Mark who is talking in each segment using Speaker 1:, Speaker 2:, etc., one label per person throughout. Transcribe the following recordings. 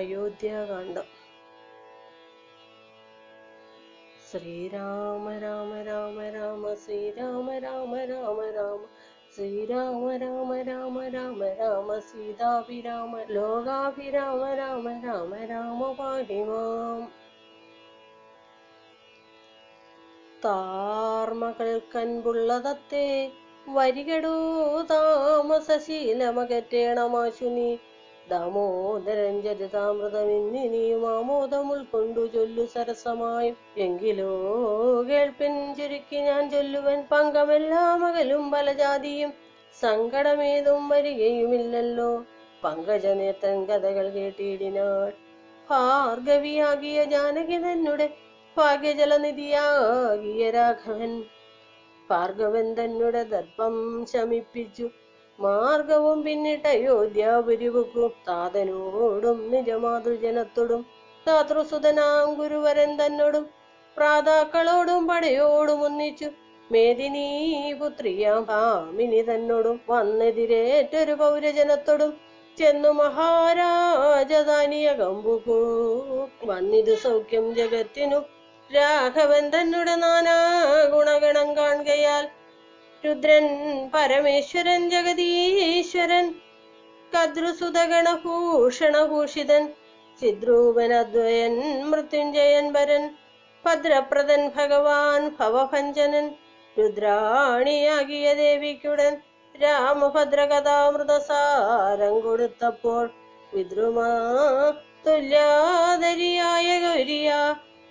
Speaker 1: അയോധ്യാകാന്ഡം. ശ്രീരാമ രാമ രാമ രാമ ശ്രീരാമ രാമ രാമ രാമ ശ്രീരാമ രാമ രാമ രാമ രാമ സീതാഭിരാമ ലോകാഭിരാമ രാമ രാമ രാമ പാഹിമാം താർമകൾ കൻപുള്ളതത്തെ വരികടോ താമസശീലമകറ്റേണമാശു നീ ദാമോദരൻ ചരിതാമൃതമെന്നിനിയും ആമോദം ഉൾക്കൊണ്ടു ചൊല്ലു സരസമായും. എങ്കിലോ കേൾപ്പിൻ ചുരുക്കി ഞാൻ ചൊല്ലുവൻ പങ്കമെല്ലാം അകലും പലജാതിയും. സങ്കടമേതും വരികയുമില്ലല്ലോ. പങ്കജനേത്രൻ കഥകൾ കേട്ടിടിനാൾ. ഭാർഗവിയാകിയ ജാനകി തന്നെ ഭാഗ്യജലനിധിയാകിയ രാഘവൻ. ഭാർഗവൻ തന്നെ ദർപ്പം ശമിപ്പിച്ചു. മാർഗവും പിന്നിട്ട് അയോധ്യാപുരിവുക്കു താതനോടും നിജമാതൃജനത്തോടും താതൃസുതനാം ഗുരുവരൻ തന്നോടും പ്രാതാക്കളോടും പടയോടും ഒന്നിച്ചു. മേദിനീ പുത്രിയാം ഭാമിനി തന്നോടും വന്നെതിരേറ്റൊരു പൗരജനത്തോടും ചെന്നു മഹാരാജധാനിയ കമ്പുകൂ വന്നിതു സൗഖ്യം ജഗത്തിനു രാഘവൻ തന്നുടെ നാനാ ഗുണഗണം കാണുകയാൽ രുദ്രൻ പരമേശ്വരൻ ജഗദീശ്വരൻ കദ്രുസുതഗണഭൂഷണഭൂഷിതൻ ചിദ്രൂപനദ്വയൻ മൃത്യുഞ്ജയൻ വരൻ ഭദ്രപ്രദൻ ഭഗവാൻ ഭവഭഞ്ജനൻ രുദ്രാണിയാകിയ ദേവിക്കുടൻ രാമഭദ്രകഥാമൃതസാരം കൊടുത്തപ്പോൾ വിദ്രുമാ തുല്യാതരിയായ ഗൗരിയ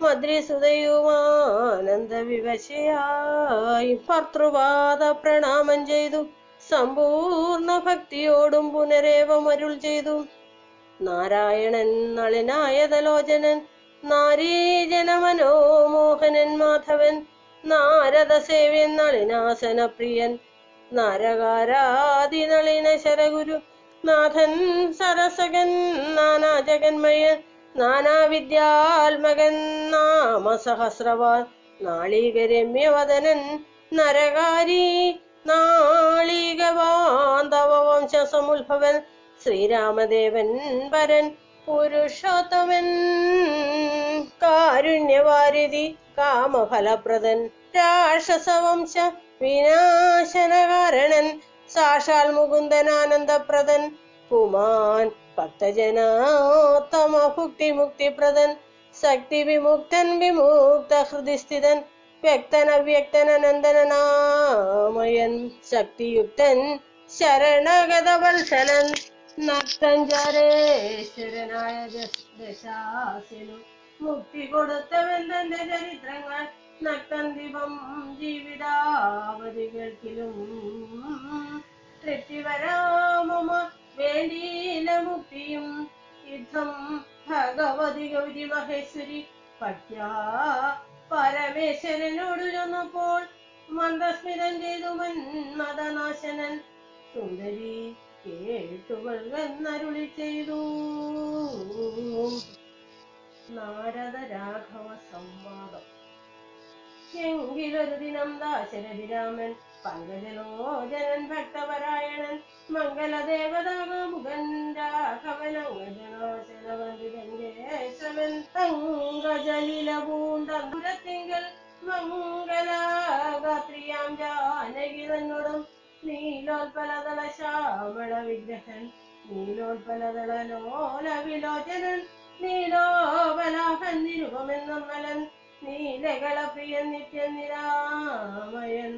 Speaker 1: മദ്രിസുതയുമാനന്ദ വിവശയായി ഭർത്തൃപാദ പ്രണാമം ചെയ്തു. സമ്പൂർണ ഭക്തിയോടും പുനരേവം അരുൾ ചെയ്തു. നാരായണൻ നളിനായതലോചനൻ നാരീജന മനോമോഹനൻ മാധവൻ നാരദ സേവ്യൻ നളിനാസന പ്രിയൻ നരകാരാതി ശരഗുരു നാഥൻ സരസകൻ നാനാ ജഗന്മയൻ നാനാവിദ്യാത്മകൻ നാമസഹസ്രവാൻ നാളികരമ്യവദനൻ നരകാരി നാളികവാന്തവ വംശസമുത്ഭവൻ ശ്രീരാമദേവൻ വരൻ പുരുഷോത്തമൻ കാരുണ്യവാരിധി കാമഫലപ്രദൻ രാക്ഷസവംശ വിനാശനകാരണൻ സാക്ഷാൽ മുകുന്ദനാനന്ദപ്രദൻ പുമാൻ ഭക്തജനോത്തമ ഭുക്തി മുക്തിപ്രദൻ ശക്തി വിമുക്തൻ വിമുക്ത ഹൃദിസ്ഥിതൻ അനന്തനാമയൻ ശക്തിയുക്തൻ ശരണഗതവത്സലൻ നക്തഞ്ചരേശ്വരനായ ദശാസിനു മുക്തി കൊടുത്തവൻ തന്റെ ചരിത്രങ്ങൾ നക്തന്തിപം ജീവിതാവധി കേൾക്കിലും തൃപ്തി വരാമമ വേണ്ടീല മുക്തിയും യുദ്ധം ഭഗവതി ഗൗരി മഹേശ്വരി പഠ്യാ പരമേശ്വരനോട് മന്ദസ്മിതൻ മന്ദസ്മിതം ചെയ്തു മന്മദനാശനൻ സുന്ദരി കേട്ടുകൊള്ളെന്നരുളി ചെയ്തു. നാരദ രാഘവ സംവാദം. എങ്കിലൊരു ദിനം ദാശരഥിരാമൻ പങ്കജലോചനൻ ഭക്തപരായണൻ മംഗലദേവതാമുഖൻ രാഘവനങ്കജനാശനവന്ദിതൻ കേശവൻ തങ്കജലില പൂണ്ടന്തുരത്തിങ്കൽ മംഗലാഗാത്രിയാം ജാനകി തന്നോടും നീലോത്പലതള ശ്യാമള വിഗ്രഹൻ നീലോത്പലതള ലോല വിലോചനൻ നീലോപലാഹൻ നിരുപമെന്നമലൻ നീലകളപ്രിയൻ നിത്യൻ നിരാമയൻ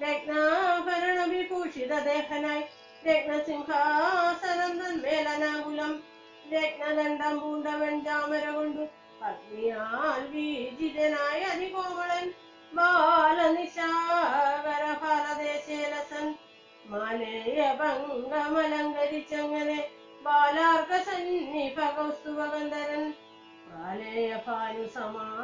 Speaker 1: രത്നാഭരണ വിഭൂഷിത ദേഹനായി രത്നസിംഹാസനം തന്മേലനാകുലം രത്നദണ്ഡം പൂണ്ടവൻ ചാമര കൊണ്ടു അഗ്നിയാൽ വീജിതനായ അതികോമളൻ. ബാലനിശാകര ഫലദേശേലസൻ മാലേയ ഭംഗമലങ്കരിച്ചങ്ങനെ ബാലാർക്ക പ്രാലേയ സമാനനയാസമം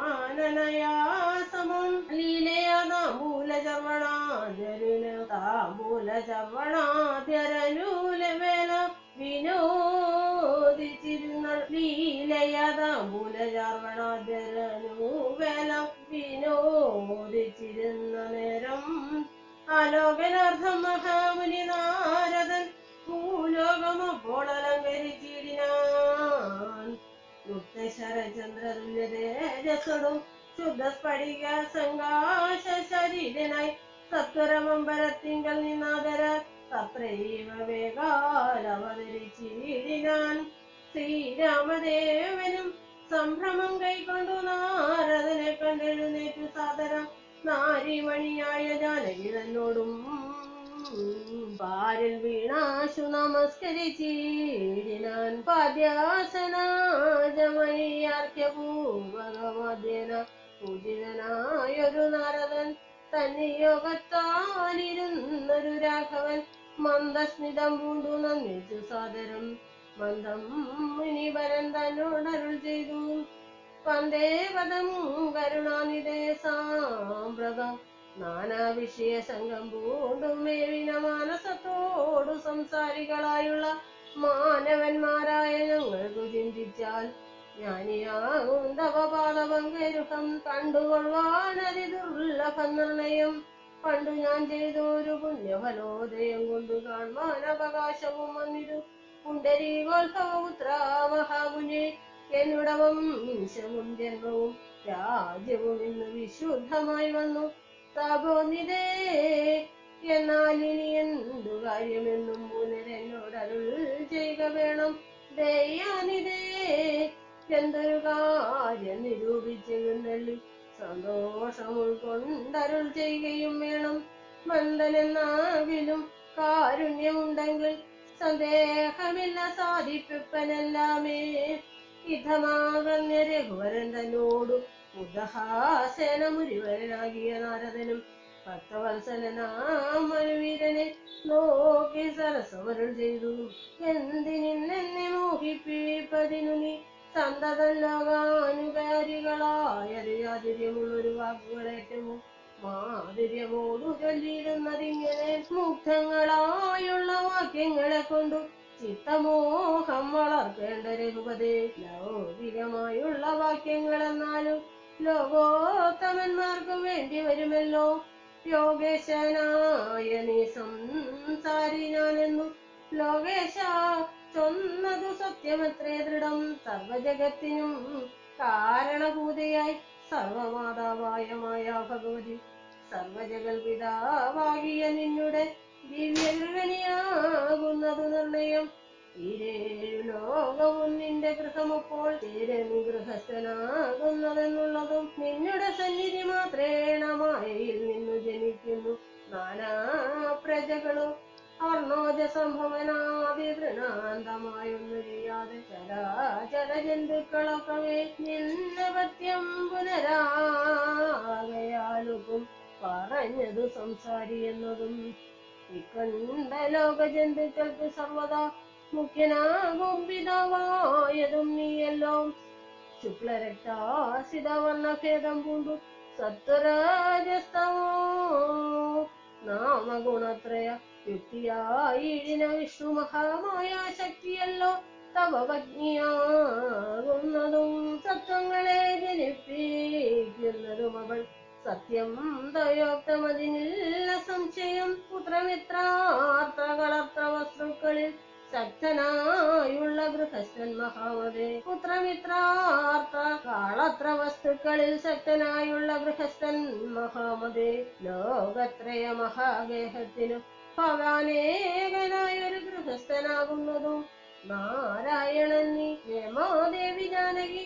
Speaker 1: താമ്പൂല ചർവണാദ്യരുന വിനോദിച്ചിരുന്ന ലീലയാ താമ്പൂല ചർവണാദ്യരനു വിനോദിച്ചിരുന്ന നേരം. ആലോകനാർത്ഥം മഹാമുനി നാരദൻ ഭൂലോകമപ്പോൾ അലങ്കരിച്ചിടിനാൻ ശരചന്ദ്രതുല്യതേജസ്സോടും ശുദ്ധ സ്ഫടിക സംഘാശ ശരീരനായി സത്വരമമ്പരത്തിങ്കൽ നിന്നാദര തത്രൈവ വേഗാലവതരിച്ചിടിനാൻ ശ്രീരാമദേവനും സംഭ്രമം കൈക്കൊണ്ടു നാരദനെ കണ്ടെഴുന്നേറ്റു സാദരം നാരിമണിയായ ജാനകി തന്നോടും പാരിൽ വീണാശു നമസ്കരിച്ചിടിനാൻ പാദ്യാസനാജമയ്യാർക്യപൂർവകമാദ്യന പൂജിതനായൊരു നാരദൻ തന്നിയോഗത്താലിരുന്നൊരു രാഘവൻ മന്ദസ്മിതം പൂണ്ടു നന്ദിച്ചു സാദരം. മന്ദം മുനിവരൻ തന്നോടരുൾ ചെയ്തു. വന്ദേ പദം കരുണാനിധേ സാമ്പ്രതം നാനാ വിഷയ സംഘം പൂണ്ടു മേവിന മാനസത്തോടു സംസാരികളായുള്ള മാനവന്മാരായ ഞങ്ങൾക്കു ചിന്തിച്ചാൽ ജ്ഞാനിയാകും തവപാദപങ്കരുഹം കണ്ടുകൊള്ളുവാനതി ദുർലഭ നിർണയം പണ്ടു ഞാൻ ചെയ്തൊരു പുണ്യഫലോദയം കൊണ്ടു കാണുവാൻ അവകാശവും വന്നിരു. പുണ്ടരീകോത്ഭവപുത്ര മഹാമുനി എന്നുടവം നിമിഷവും ജന്മവും രാജ്യവും ഇന്ന് വിശുദ്ധമായി വന്നു. തപോനിതേ എന്നാൽ ഇനി എന്തു കാര്യമെന്നും പുനരെന്നോട് അരുൾ ചെയ്യുക വേണം. ദയാനിതേ എന്തൊരു കാര്യം നിരൂപിച്ചെഴുന്നള്ളി. സന്തോഷം ഉൾക്കൊണ്ടരുൾ ചെയ്യുകയും വേണം. മന്ദനെന്നാവിലും കാരുണ്യമുണ്ടെങ്കിൽ സന്ദേഹമില്ല സാധിപ്പിപ്പനെല്ലാമേ. യുദ്ധമാകഞ്ഞ രഘുവരൻ തന്നോടു ഉദഹാസേന മുരിവരനാകിയ നാരദനും ഭക്തവത്സലനാം മനുവീരനെ നോക്കി സരസമരുൾ ചെയ്തു. എന്തിനിന്നെന്നെ മോഹിപ്പിപ്പതിനു നീ സന്തതം ലോകാനുകാരികളായറിയാതിര്യമുള്ളൊരു വാക്കുകളേറ്റവും മാധുര്യമോടു ചൊല്ലിയിടുന്നതിങ്ങനെ മുഗ്ധങ്ങളായുള്ള വാക്യങ്ങളെ കൊണ്ടു ചിത്തമോഹം വളർത്തേണ്ട രഘുപതേ ലൗകികമായുള്ള വാക്യങ്ങളെന്നാലും ലോകോത്തമന്മാർക്ക് വേണ്ടി വരുമല്ലോ. യോഗേശനായ നീ സംസാരി ലോകേശ ചൊന്നതു സത്യമത്രേ ദൃഢം. സർവജഗത്തിനും കാരണഭൂതയായി സർവമാതാവായ മായ ഭഗവതി. സർവജഗൽ പിതാവാകിയ നിന്നുടെ ദിവ്യഗൃഹണിയാകുന്നതു നിർണയം. ഈരേഴു ലോകവും നിന്റെ ഗൃഹമപ്പോൾ ചേരൻ ഗൃഹസ്ഥനാകുന്നതെന്നുള്ളതും നിന്നുടെ സന്നിധി മാത്രേണ മായയിൽ നിന്നു ജനിക്കുന്നു. നാനാ പ്രജകളും അർണോജ സംഭവനാദി തൃണാന്തമായൊന്നു ചെയ്യാതെ ചരാചര നിന്ന നിന്നപത്യം പുനരാകയാലുക്കും പറഞ്ഞതു സംസാരിയെന്നതും. ഇക്കണ്ട ലോക ജന്തുക്കൾക്ക് സർവദാ മുഖ്യനാകും പിതാവായതും നീയല്ലോ. ശുക്ലരക്താസിത വർണഭേദം പൂണ്ടു. സത്വരാജസ്തമോ. നാമഗുണത്രയ യുക്തിയായിടിന വിഷ്ണു മഹാമായ ശക്തിയല്ലോ. തവ പത്നിയാകുന്നതും സത്വങ്ങളെ ജനിപ്പിക്കുന്നതും അവൾ. സത്യം ദയോക്തമതിനില്ല സംശയം പുത്രമിത്രാർത്ഥകളർത്ത വസ്തുക്കളിൽ ശക്തനായുള്ള ഗൃഹസ്ഥൻ മഹാമതേ പുത്രമിത്രാർത്ഥ കാളത്ര വസ്തുക്കളിൽ ശക്തനായുള്ള ഗൃഹസ്ഥൻ മഹാമതേ ലോകത്രയ മഹാഗേഹത്തിനു ഭഗാനേകനായൊരു ഗൃഹസ്ഥനാകുന്നതും നാരായണൻ നീ രമാദേവി ജാനകി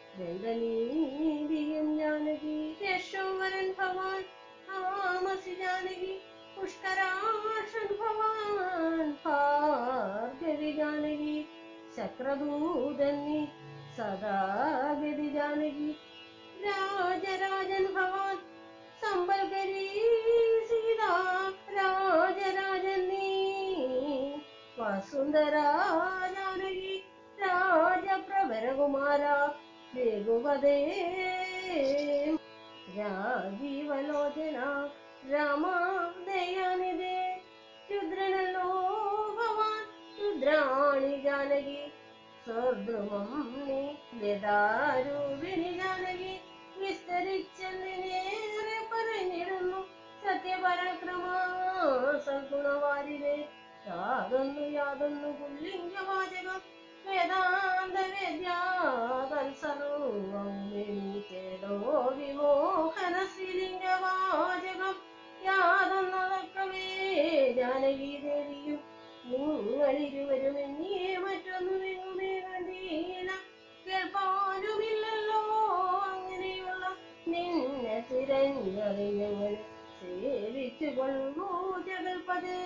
Speaker 1: यशोमरन् भवान्सि जानकी पुष्कराशन् भवान् भागदि जानकी चक्रभूदन्नि सदा गदि जानकी राजराजन् भवान् सम्बल्गरी सीता राजराजन्नी वा जानकी राजप्रवरकुमारा രഘുപതേ. രാജീവലോചന രാമ ദയാനിധേ രുദ്രനല്ലോ ഭവാൻ രുദ്രാണി ജാനകി. സ്വർദ്രുമം നീ ലതാരൂപിണി ജാനകി. വിസ്തരിച്ചെന്നിനേറെ പറഞ്ഞിടുന്നു സത്യപരാക്രമ സൽഗുണവാരിനെ യാതൊന്നു യാതൊന്നു പുല്ലിംഗവാചകം വേദാന്ത വേദ്യാതൽ സർവമേതോ വിമോഹന ശ്രീലിംഗവാചകം യാതൊന്നതൊക്കവേ ജാനകി ദേവിയും നിങ്ങളിരുവരും എന്നീ മറ്റൊന്നും എങ്ങുമേ കണ്ടീല. കേൾപ്പാനുമില്ലല്ലോ അങ്ങനെയുള്ള നിന്നെ തിരഞ്ഞറിഞ്ഞങ്ങനെ സേവിച്ചു കൊള്ളൂ ജഗൽപതേ.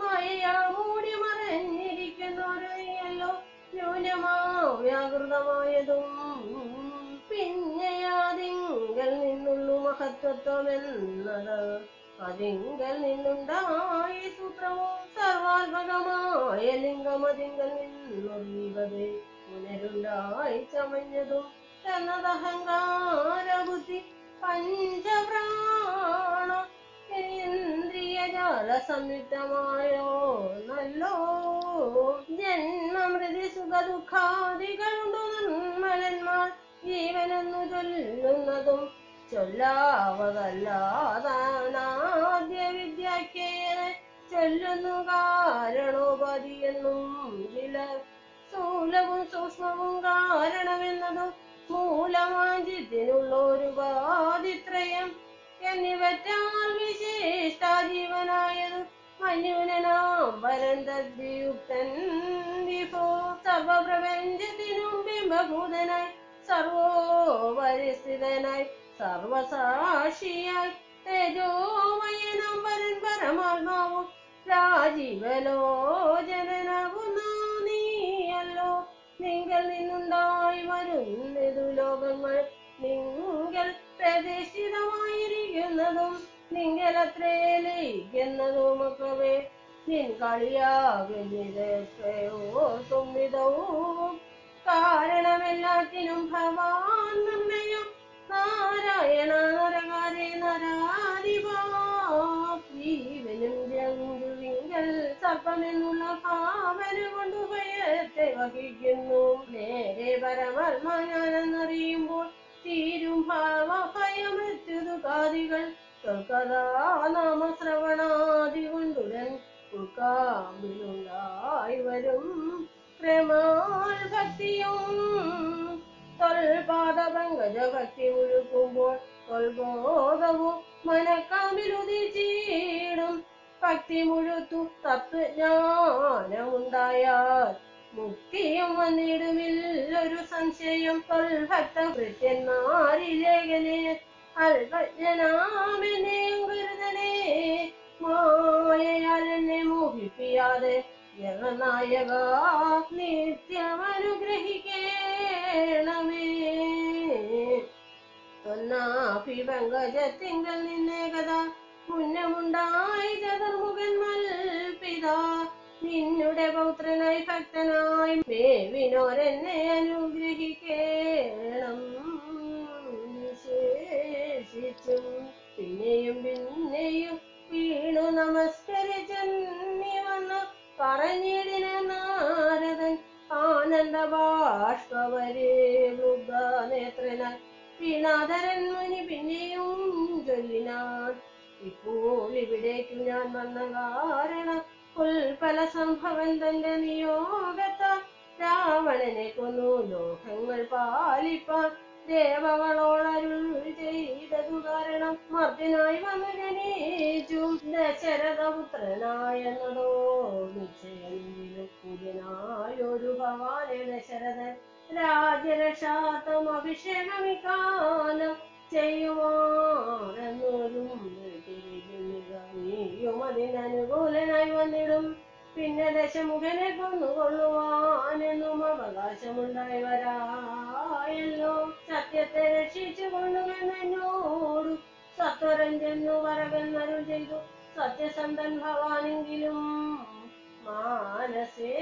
Speaker 1: മായയാ മൂടി മറഞ്ഞിരിക്കുന്നോരല്ലോ ന്യൂനമാ വ്യാകൃതമായതും പിന്നെയാതിങ്കൽ നിന്നുള്ളു മഹത്വത്വമെന്നത്. അതിങ്കൽ നിന്നുണ്ടായി സൂത്രവും സർവാത്മകമായ ലിംഗമതിങ്കൽ നിന്നുള്ളതേ പുനരുണ്ടായി ചമഞ്ഞതും തന്നതഹങ്കാരബുദ്ധി പഞ്ചപ്രാണ സംയുക്തമായോ നല്ലോ ജന്മമൃതി സുഖ ദുഃഖാദികളുണ്ടു നന്മലന്മാർ ജീവനെന്നു ചൊല്ലുന്നതും ചൊല്ലാവതല്ലാതാദ്യ വിദ്യാഖ്യേനെ ചൊല്ലുന്നു കാരണോപാധിയെന്നും ചിലർ സ്ഥൂലവും സൂക്ഷ്മവും കാരണമെന്നതും മൂലമാഞ്ചിത്തിനുള്ളൊരുപാധിത്രയം എന്നിവറ്റാൽ വിശിഷ്ടാജീവനായതും മന്യൂനനാം പരന്തദ്യുക്തൻ വിഭോ സർവപ്രപഞ്ചത്തിനും ബിംബഭൂതനായി സർവോപരിസ്ഥിതനായി സർവസാക്ഷിയായി തേജോമയനം പരൻ പരമാത്മാവും രാജീവലോചനാകുന്ന നീയല്ലോ. നിങ്കൽ നിന്നുണ്ടായി വരുന്നതു ലോകങ്ങൾ നിങ്ങൾ പ്രതിഷ്ഠിതമായിരിക്കുന്നതും നിങ്കലത്രേ നിൻ കളിയാകുന്നിതൊക്കെ ഓർക്കും വിധവും കാരണമെല്ലാത്തിനും ഭവാൻ നിർണയം നാരായണ നരകാരെ നരാധിപീവനും ജന്തുവിങ്കൽ സർപ്പമെന്നുള്ള ഭാവന കൊണ്ട് ഭയത്തെ വഹിക്കുന്നു. നേരെ പരമാത്മാ ഞാനെന്നറിയുമ്പോൾ തീരും ഭാവ കാതികൾ നാമശ്രവണാദി കൊണ്ടുടൻ ഉൾക്കാമ്പിലുണ്ടായി വരും പ്രമാൽ ഭക്തിയും തൊൽപാദ പങ്കജ ഭക്തി ഒഴുക്കുമ്പോൾ തൊൽബോധവും മനക്കാമ്പിലുദിച്ചിടും ഭക്തി മുഴുത്തു തത്വജ്ഞാനമുണ്ടായാൽ മുക്തിയും സംശയം തൊൽഭക്ത കൃത്യന്മാരിലേഖനെ അല്പജ്ഞനാമെന്നെയും കരുതലേ മായയാൽ മോഹിപ്പിയാതെ ജഗനായക നിത്യമനുഗ്രഹിക്കേണമേ. ഒന്നാഭിപങ്കജത്തിങ്കൽ നിന്നേകത മുന്നമുണ്ടായി ചതുർമുഖൻ മൽപിത നിന്നുടെ പൗത്രനായി ഭക്തനായി മേവിനോരെന്നെ അനുഗ്രഹിക്കേണം. വിശേഷിച്ചും പിന്നെയും പിന്നെയും വീണു നമസ്കരിച്ചെന്നി വന്ന് പറഞ്ഞിടിന നാരദൻ. ആനന്ദ ബാഷ്പവരേ വൃദ്ധ നേത്രനായി മുനി പിന്നെയും ചൊല്ലിനാൻ ഇപ്പോൾ ഇവിടേക്കു ഞാൻ വന്ന കാരണം ഉൽപ്പല സംഭവൻ തന്റെ നിയോഗത്താൽ രാവണനെ കൊന്നു ലോകങ്ങൾ പാലിപ്പാൻ ദേവകളോടരുൾ ചെയ്തതു കാരണം മർദ്ദനായി വന്നു ജനീജു ദശരഥപുത്രനായെന്നതോ നിശ്ചയമെങ്കിലും പൂജനായൊരു ഭവാനെ ദശരഥൻ രാജരക്ഷാർത്ഥം അഭിഷേകമിക്കാലം ചെയ്യുമാറെന്നോരും നീയും അതിനനുകൂലനായി വന്നിടും. പിന്നെ ദശമുഖനെ കൊന്നുകൊള്ളുവാനെന്നും അവകാശമുണ്ടായി വരായല്ലോ. സത്യത്തെ രക്ഷിച്ചു കൊള്ളുമെന്നോടു സത്വരം ചെന്നു പറകന്നരുൾ ചെയ്തു. സത്യസന്ധൻ ഭവാനെങ്കിലും മാനസേ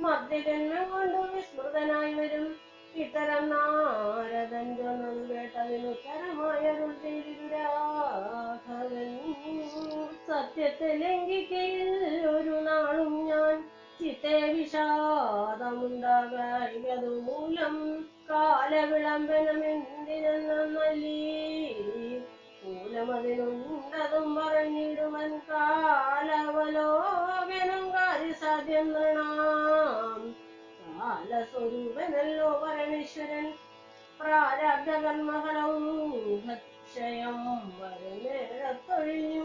Speaker 1: മദ്യജന്മം കൊണ്ടു വിസ്മൃതനായി വരും. ഇത്തരം നാരദൻ ചൊന്നത് കേട്ടതിന് ഉത്തരമായരുൾ ചെയ്തിരു രാഘവൻ സത്യത്തെ ലംഘിക്കയിൽ ഒരു നാളും ഞാൻ ചിത്തെ വിഷാദമുണ്ടാകതു മൂലം കാലവിളംബനമെന്തിനെന്നല്ലീ മൂലമതിനുണ്ടതും പറഞ്ഞിടുവൻ കാലവലോകനം കാര്യസാധ്യം നൃണാം കാലസ്വരൂപനല്ലോ പരമേശ്വരൻ പ്രാരാബ്ധ കർമ്മഫലവും ക്ഷയം വരുന്നേരത്തൊഴിഞ്ഞു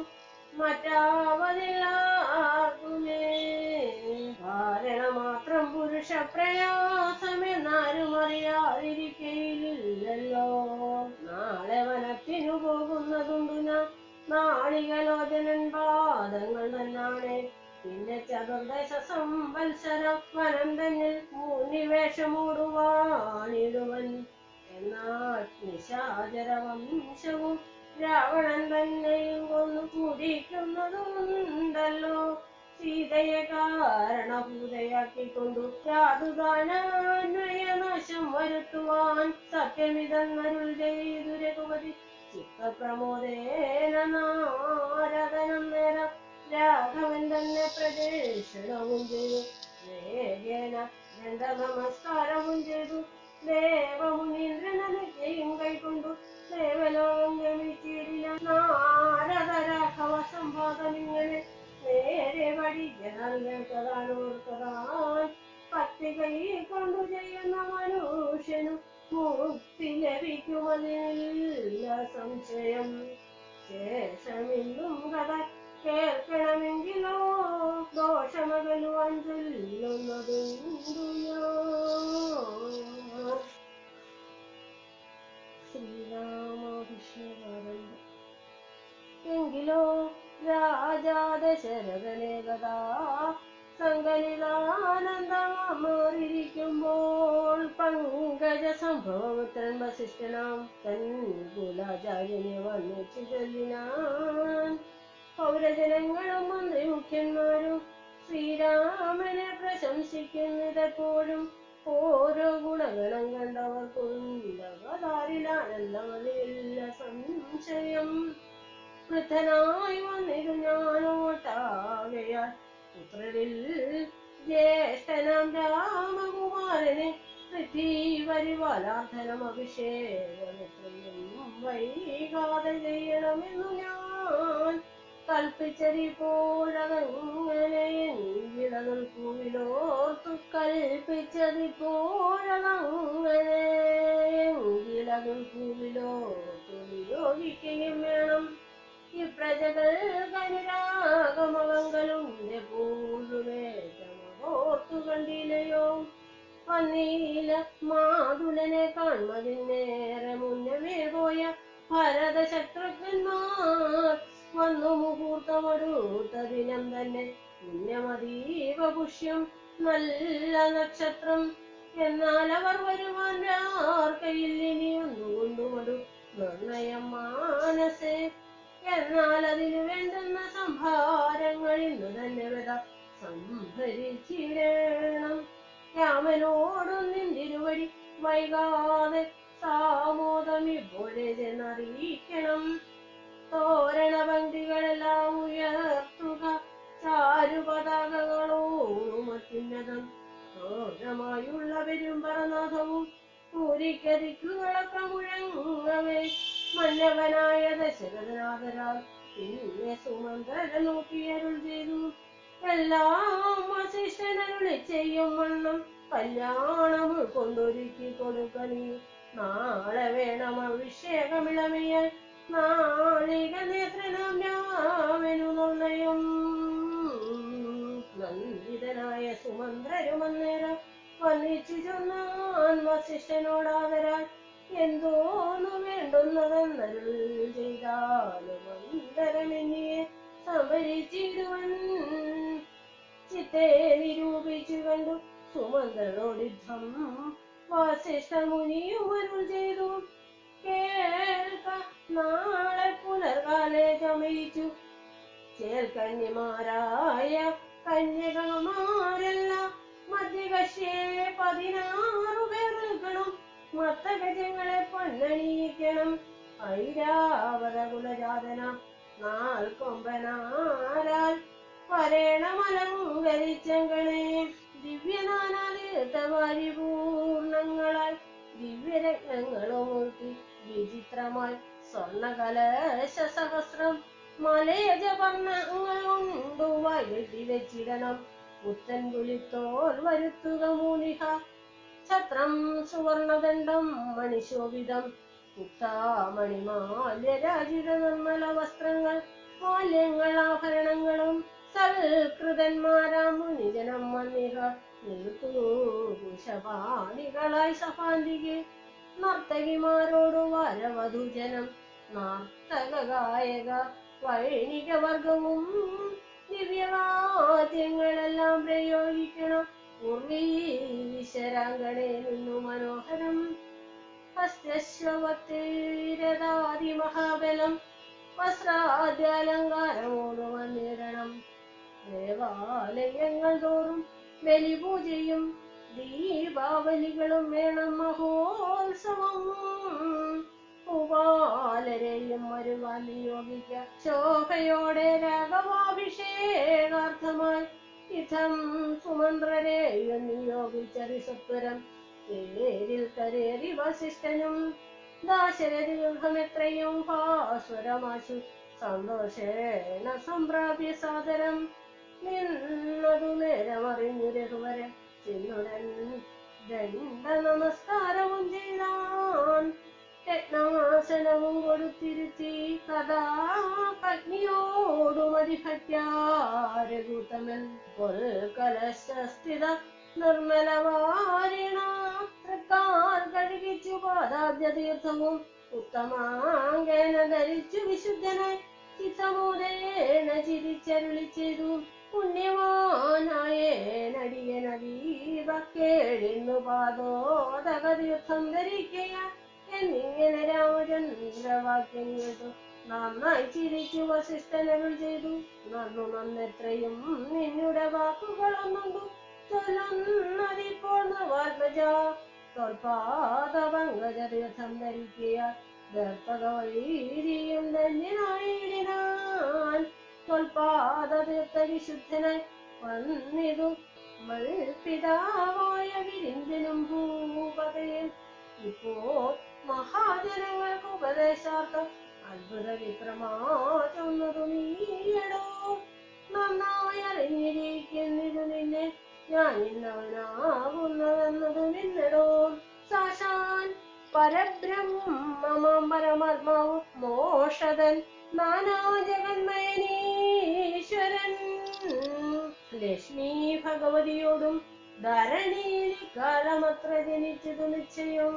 Speaker 1: മറ്റാവതില്ലാർക്കുമേ കാരണമാത്രം പുരുഷ പ്രയാസമെന്നാരും അറിയാതിരിക്കയില്ലല്ലോ നാളെ വനത്തിനു പോകുന്നതുണ്ടു നാളികലോചനൻ പാദങ്ങൾ തന്നാണ്. പിന്നെ ചതുർദശ സംവത്സരം വനം തന്നിൽ മൂന്നിവേഷമൂടുവാണിടുവൻ എന്നാൽ നിശാചര വംശവും രാവണൻ തന്നെയും കൊന്നു കുടിക്കുന്നതുണ്ടല്ലോ. സീതയെ കാരണഭൂതയാക്കിക്കൊണ്ടു യാതുദാനാന്വയനാശം വരുത്തുവാൻ സത്യമിതന്നരുൾ ചെയ്തു രഘുപതി. ചിത്തപ്രമോദേന നാരദനം നേരം രാഘവൻ തന്നെ പ്രദക്ഷിണവും ചെയ്തു. വേഗേന ദണ്ഡ നമസ്കാരവും ചെയ്തു. ദേവമുനീന്ദ്രനനുജ്ഞയും കൈക്കൊണ്ടു ദേവലോകം ഗമിച്ചിടിന നാരദ രാഘവ സംവാദമിങ്ങനെ നേരെ വഴികനാൽ കേൾക്കതാൻ ഓർക്കതാൻ ഭക്തി കൈ കൊണ്ടു ചെയ്യുന്ന മനുഷ്യനും മുക്തി ലഭിക്കുമതില്ല സംശയം. ശേഷമിന്നും കഥ കേൾക്കണമെങ്കിലോ? ദോഷമകലുവാൻ ചൊല്ലുന്നതുണ്ടു ഞാൻ ശ്രീരാമാഭിഷേകാനന്ദ എങ്കിലോ രാജാ ദശരഥനേകഥാ സങ്കലിതാനന്ദമാറിയിരിക്കുമ്പോൾ പങ്കജ സംഭവപുത്രൻ വസിഷ്ഠനാം തൻ കുലാചാര്യനെ വന്നിച്ചു ചൊല്ലിനാൻ. പൗരജനങ്ങളും മന്ത്രി മുഖ്യന്മാരും ശ്രീരാമനെ പ്രശംസിക്കുന്നതെപ്പോഴും ഓരോ ഗുണഗണം കണ്ടവർക്കുണ്ടവതാരിലാനന്ദമതില്ല സംശയം. വൃദ്ധനായി വന്നിതു ഞാനോട്ടാകയാൽ പുത്രരിൽ ജ്യേഷ്ഠനാം രാമകുമാരനെ പൃഥ്വി പരിപാലാർത്ഥനം അഭിഷേകം വൈകാതെ ചെയ്യണമെന്നു ഞാൻ എങ്കിലതും പൂവിലോർത്തു നിയോഗിക്കുകയും വേണം ഈ പ്രജകൾ കനുരാഗമകങ്കലുണ്ട് പൂഴുവേറ്റമോർത്തു കണ്ടില്ലയോ വന്നീല മാതുലനെ മുന്നമേ പോയ വന്നു മുഹൂർത്തമടുത്ത ദിനം തന്നെ പുണ്യമതീവ പുഷ്യം നല്ല നക്ഷത്രം. എന്നാൽ അവർ വരുവാൻ ആർക്കയിൽ ഇനി ഒന്നുകൊണ്ടുമടു നിർണയം മാനസേ. എന്നാൽ അതിനു വേണ്ടുന്ന സംഭാരങ്ങൾ ഇന്ന് തന്നെ വിത സംഭരിച്ചിടേണം. രാമനോടും നിന്തിരുവടി വൈകാതെ സാമോദം ഇപ്പോഴേ ചെന്നറിയിക്കണം. തോരണ പങ്ക്തികളെല്ലാം ഉയർത്തുക. ചാരുപതാകകളോടും അത്യുന്നതം. ഘോരമായുള്ള പെരുമ്പറനാഥവും പൂരിക്കരിക്കുകളൊക്കെ മുഴങ്ങവേ മന്നവനായ ദശരഥനാഥരാൽ പിന്നെ സുമന്ത്രരെ നോക്കിയരുൾ ചെയ്തു. എല്ലാം വസിഷ്ഠനരുളി ചെയ്യും വണ്ണം. കല്യാണം ഉൾക്കൊണ്ടൊരുക്കി കൊടുക്കണി. നാളെ വേണം അഭിഷേകമിളമയാൻ നാളിക നേത്രനാം രാമനു നിർണയം നന്ദിതനായ സുമന്ത്രരുമന്നേരം വന്നിച്ചു ചൊന്നാൻ വസിഷ്ഠനോടാകരാൻ എന്തോന്നു വേണ്ടുന്നതെന്നരുൾ ചെയ്താലും അന്തരമെന്നിയെ സംഭരിച്ചിടുവൻ ചിത്തെ നിരൂപിച്ചു കണ്ടു സുമന്ത്രനോടിദ്ധം വാസിഷ്ഠ മുനിയുമരുൾ ചെയ്തു. കേൾക്ക നാളെ പുലർകാലെ ചമയിച്ചു ചേൽക്കന്യമാരായ കന്യകമാരല്ല മധ്യകശ്യേ പതിനാറു പേർ നിൽക്കണം മത്തഗജങ്ങളെ പൊന്നണിയിക്കണം. ഐരാവത കുലജാതന നാൽക്കൊമ്പനാരാൽ വരേണമലങ്കരിച്ചങ്ങളെ ദിവ്യനാനാതീർത്ഥവാരി പൂർണങ്ങളാൽ ദിവ്യരത്നങ്ങളോർത്തി വിചിത്രമായി സ്വർണകലശ സഹസ്രം മലയജ ഉണ്ടു വൈകെട്ടി വെച്ചിടണം പുത്തൻ പുലിത്തോൽ വരുത്തുക മൂലിക. ഛത്രം സുവർണദണ്ഡം മണിശോഭിതം. മുക്താമണിമാല്യരാജിത നിർമ്മല വസ്ത്രങ്ങൾ മാല്യങ്ങൾ ആഭരണങ്ങളും സൽകൃതന്മാരാം മുനിജനം മന്നിക നിൽക്കൂ കുശപാണികളായി സഭാന്തിക്ക് നർത്തകിമാരോടു വരവധുജനം. നർത്തക ഗായക വൈണിക വർഗവും ദിവ്യവാദ്യങ്ങളെല്ലാം പ്രയോഗിക്കണം. ഉർവീശ്വരാങ്കണേ നിന്നു മനോഹരം. ഹസ്തശ്വത്തിരതാതിമഹാബലം വസ്ത്രാദ്യാലങ്കാരമോട് വന്നിടണം. ദേവാലയങ്ങൾ തോറും ബലിപൂജയും ദീപാവലികളും വേണം. മഹോത്സവം ഉപാലരെയും വരുവാൻ നിയോഗിക്ക ശോഭയോടെ രാഘവാഭിഷേകാർത്ഥമായി ഇതം സുമന്ത്രരെയും നിയോഗിച്ചതിസത്വരം തേരിൽ കരേറി വസിഷ്ഠനും ദാശരഥി ഗൃഹമെത്രയും ഭാസുരമാശു സന്തോഷേണ സംപ്രാപ്യ സാദരം നിന്നതു നേരമറിഞ്ഞു രഘുവരൻ. ചെന്നുടൻ ദണ്ഡ നമസ്കാരവും ചെയ്താൻ രത്നാസനവും കൊടുത്തിരുത്തി കഥാ പത്നിയോടുമതിഭക്യാരഘുത്തമൻ കലശസ്ഥിത നിർമ്മലവാരിണ തൃക്കാൽ കഴുകിച്ചു പാദാദ്യ തീർത്ഥവും ഉത്തമാങ്കേന ധരിച്ചു വിശുദ്ധനായി ചിത്തമോദേന ചിരിച്ചരുളി ചെയ്തു. പുണ്യവാനായേനടിയനദീപ കേഴിന്നു പാദോദക തീർത്ഥം രാമചന്ദ്ര രാമചന്ദ്രവാക്യം കേട്ടു നന്നായി ചിരിച്ചു വസിഷ്ഠനകൾ ചെയ്തു. നന്നു നന്നെത്രയും നിന്നുടെ വാക്കുകളൊന്നുണ്ടു. ചൊല്ലുന്നതിപ്പോൾ നവാത്മജ തൊൽപാദ പങ്കജ തീർത്ഥം ധരിക്കുക ദർപ്പക വൈരിയും ധന്യനായിടിനാൻ. തൊൽപാദ തീർത്ഥ വിശുദ്ധനായി വന്നിതു മൽപിതാവായ വിരിന്തിനും ഭൂപതയും ഇപ്പോൾ മഹാജനങ്ങൾക്ക് ഉപദേശാർത്ഥം അത്ഭുത വിക്രമാചൊന്നതു നീയടോ. നന്നായി അറിഞ്ഞിരിക്കുന്നിതു നിന്നെ ഞാൻ ഇന്നവനാകുന്നതെന്നതു നിന്നടോ. സാക്ഷാൻ പരബ്രഹ്മമാം പരമാത്മാവ് മോഷതൻ നാനാ ജഗന്മയനീശ്വരൻ ലക്ഷ്മി ഭഗവതിയോടും ധരണിയിൽ കാലമത്ര ജനിച്ചതു നിശ്ചയം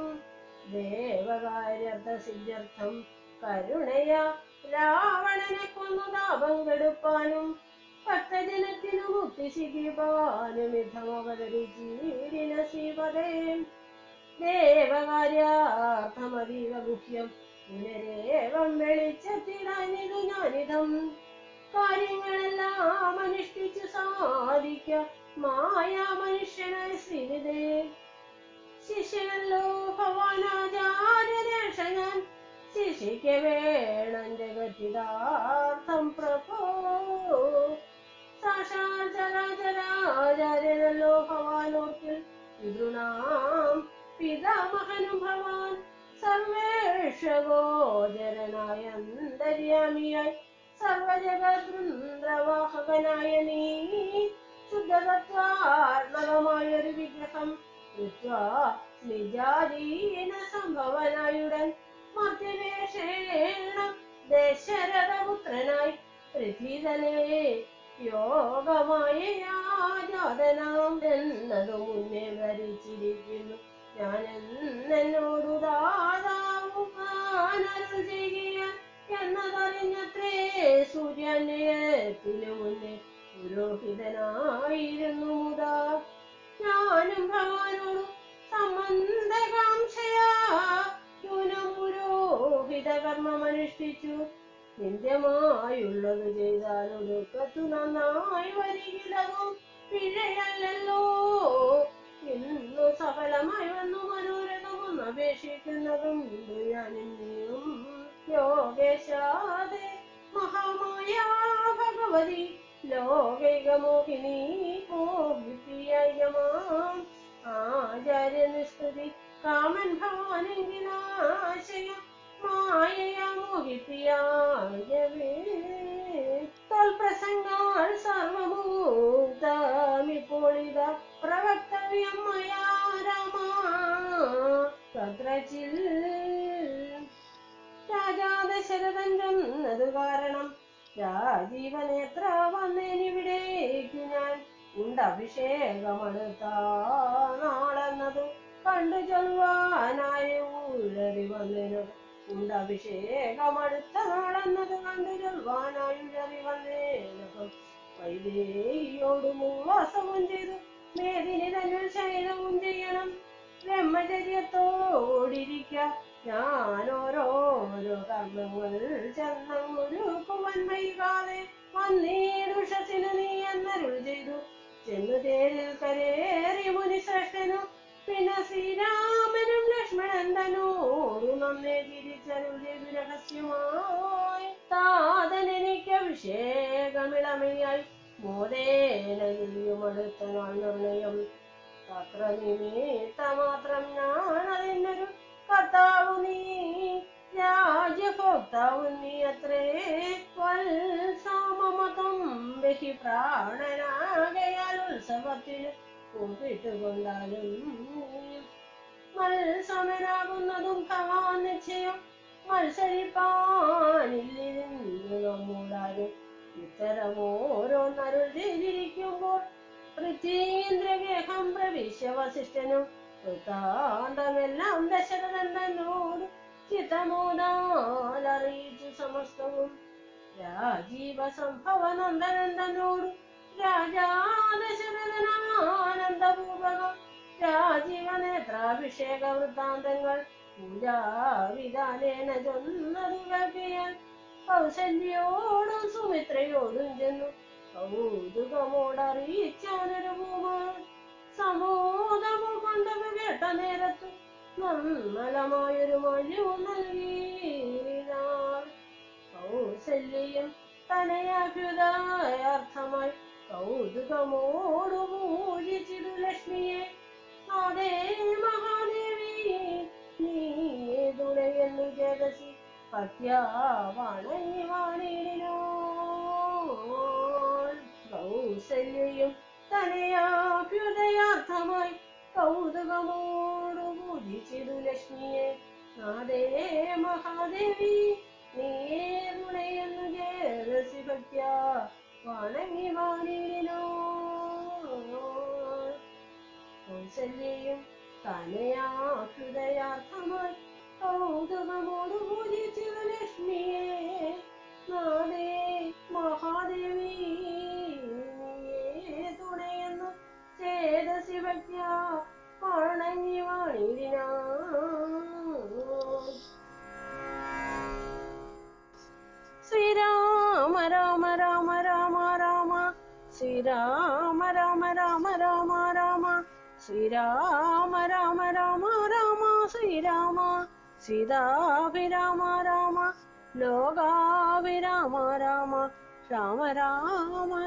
Speaker 1: ദേവകാര്യർത്ഥ സിദ്ധ്യർത്ഥം കരുണയ രാവണനെ കൊന്നു താപം കെടുപ്പാനും ഭക്തജനത്തിനു മുക്തി ശിഖിപ്പാനും ജീവിന ശ്രീപദേ. ദേവകാര്യാർത്ഥമതീവ ഗുഹ്യം പുനരേവം വെളിച്ചത്തിടാനിതു ഞാനിതം. കാര്യങ്ങളെല്ലാം അനുഷ്ഠിച്ചു സാധിക്ക. മായാ മനുഷ്യനായ ശ്രീനിധേ ശിഷ്യനല്ലോ ഭവാനാചാര്യരേഷ ഞാൻ ശിശിക്ക വേണം ജഗത്തിദാർത്ഥം പ്രഭോ. സാക്ഷാൽ ചരാചരാചാര്യനല്ലോ ഭവാനോർക്കിൽ. പിതൃണാം പിതാമഹനും ഭവാൻ. സർവേഷഗോചരനായ അന്തര്യാമിയായി സർവജഗദ്രവാഹകനായ നീ ശുദ്ധതത്വാത്മകമായൊരു വിഗ്രഹം നിജാധീന സംഭവനായുടൻ മർത്യവേഷേണ ദശരഥപുത്രനായി പൃഥ്വിതലേ യോഗമായ ജാതനാം എന്നതു മുന്നേ ഭരിച്ചിരിക്കുന്നു ഞാൻ എന്നോടു ചെയ്യുക എന്നതറിഞ്ഞത്രേ പുരോഹിതനായിരുന്നു മുതാ. ഞാനും ഭഗവാനോട് സംബന്ധകാംക്ഷയാ. ന്യൂനം പുരോഹിത കർമ്മമനുഷ്ഠിച്ചു. നിന്ദ്യമായുള്ളത് ചെയ്താൽ ഒടുക്കത്തു നന്നായി വരികിലതും പിഴയല്ലല്ലോ. ഇന്നു സഫലമായി വന്നു മനോരഥമൊന്ന് അപേക്ഷിക്കുന്നതും ഞാനിന്നെയും യോഗേശാദേ മഹാമായ ഭഗവതി. ലോകൈകമോഹിനി മോഹിപ്പിയമാം ആചാര്യനിസ്തുതി കാമൻ ഭവാനെങ്കിലാശയം മായയാ മോഹിപ്പിയായവേ തൽപ്രസംഗാൽ പ്രവക്തവ്യം മയാ രമ. തത്രചിൽ രാജാ ദശരഥൻ ചെന്നതു കാരണം രാജീവനേത്ര വന്നേനിവിടേക്കു ഞാൻ ഉണ്ട് നാളെന്നതു കണ്ടു ചൊൽവാനായി ഉഴറി വന്നേനു. ഉണ്ടഭിഷേകമടുത്ത നാളെന്നത് കണ്ടു ചൊൽവാനായി ഉഴറി വന്നേനകം വൈദേഹിയോട് മൂവാസവും ചെയ്തു മേദിനി തന്നിൽ ശൈലവും ചെയ്യണം. ബ്രഹ്മചര്യത്തോടിരിക്ക ഞാൻ ഓരോരോ കർമ്മങ്ങൾ ചെന്നൊരു കുവൻ വൈകാതെ വന്നീടുഷസിന് നീ എന്നരുൾ ചെയ്തു. ചെന്നു തേരിൽ കരേറി മുനിശ്രേഷ്ഠനു പിന്നെ ശ്രീരാമനും ലക്ഷ്മണൻ തന്നോടു നന്നേ തിരിച്ചരുൾ ചെയ്തു രഹസ്യമായി. അഭിഷേകമിളമയായി നാൾ നിർണയം. ഞാൻ അതിനൊരു കർത്താവു നീ രാജ്യഭോക്താവു നീ അത്രേ. വത്സാമമതം ബഹി പ്രാണനാകയാൽ ഉത്സവത്തിന് കൂപ്പിട്ടുകൊണ്ടാലും മത്സമനാകുന്നതും ഭവാൻ നിശ്ചയം. മത്സരിപ്പാനില്ലിരുന്നു നമ്മൂടാരും. ഇത്തരമോരോന്നരുൾ ചെയ്തിരിക്കുമ്പോൾ പ്രവിശ്യ വസിഷ്ഠനും വൃത്താന്തമെല്ലാം ദശരഥനോട് തന്നോട് സമസ്തവും. രാജീവ സംഭവ നന്ദനന്ദനോട് രാജാ ദശരഥനാനന്ദപൂർവകം രാജീവ നേത്രാഭിഷേക വൃത്താന്തങ്ങൾ പൂജാവിധാനേന ചൊന്നതു കേൾപ്പിയാൽ കൗശല്യോടും സുമിത്രയോടും ചെന്നു കൗതുകമോടറിയിച്ചാനൊരു ഭൂമാൻ സമോദമു കൊണ്ടതു കേട്ട നേരത്തു നന്നലമായൊരു മൊഴിവു നൽകിയിരാൾ കൗശല്യം തനയാഭ്യുതായർത്ഥമായി കൗതുകമോടു പൂജിച്ചിടു ലക്ഷ്മിയെ. അതേ മഹാദേവി നീയേ ജഗസി ഭക്യാ വണങ്ങി വാണിടിനോ കൗശല്യയും కనయాభ్యుదయార్థమై కౌతుకమోడు చిరు లక్ష్మియే నాదే ಮಹಾದೇವಿ ನೀಯೇ ಋಣೆಯನ್ನು ಗೆರಸಿ ಭಕ್ತ್ಯ ವಾಣಂಗಿ ಮಾಡಿನೋ ಕೌಸಲ್ಯೆಯು ಕನಯಾ ಹೃದಯಾರ್ಥಮಾಯ್ ಕೌತುಕಮೋ श्रीराम राम राम राम श्रीराम सीताभिराम राम लोगाभिराम राम राम राम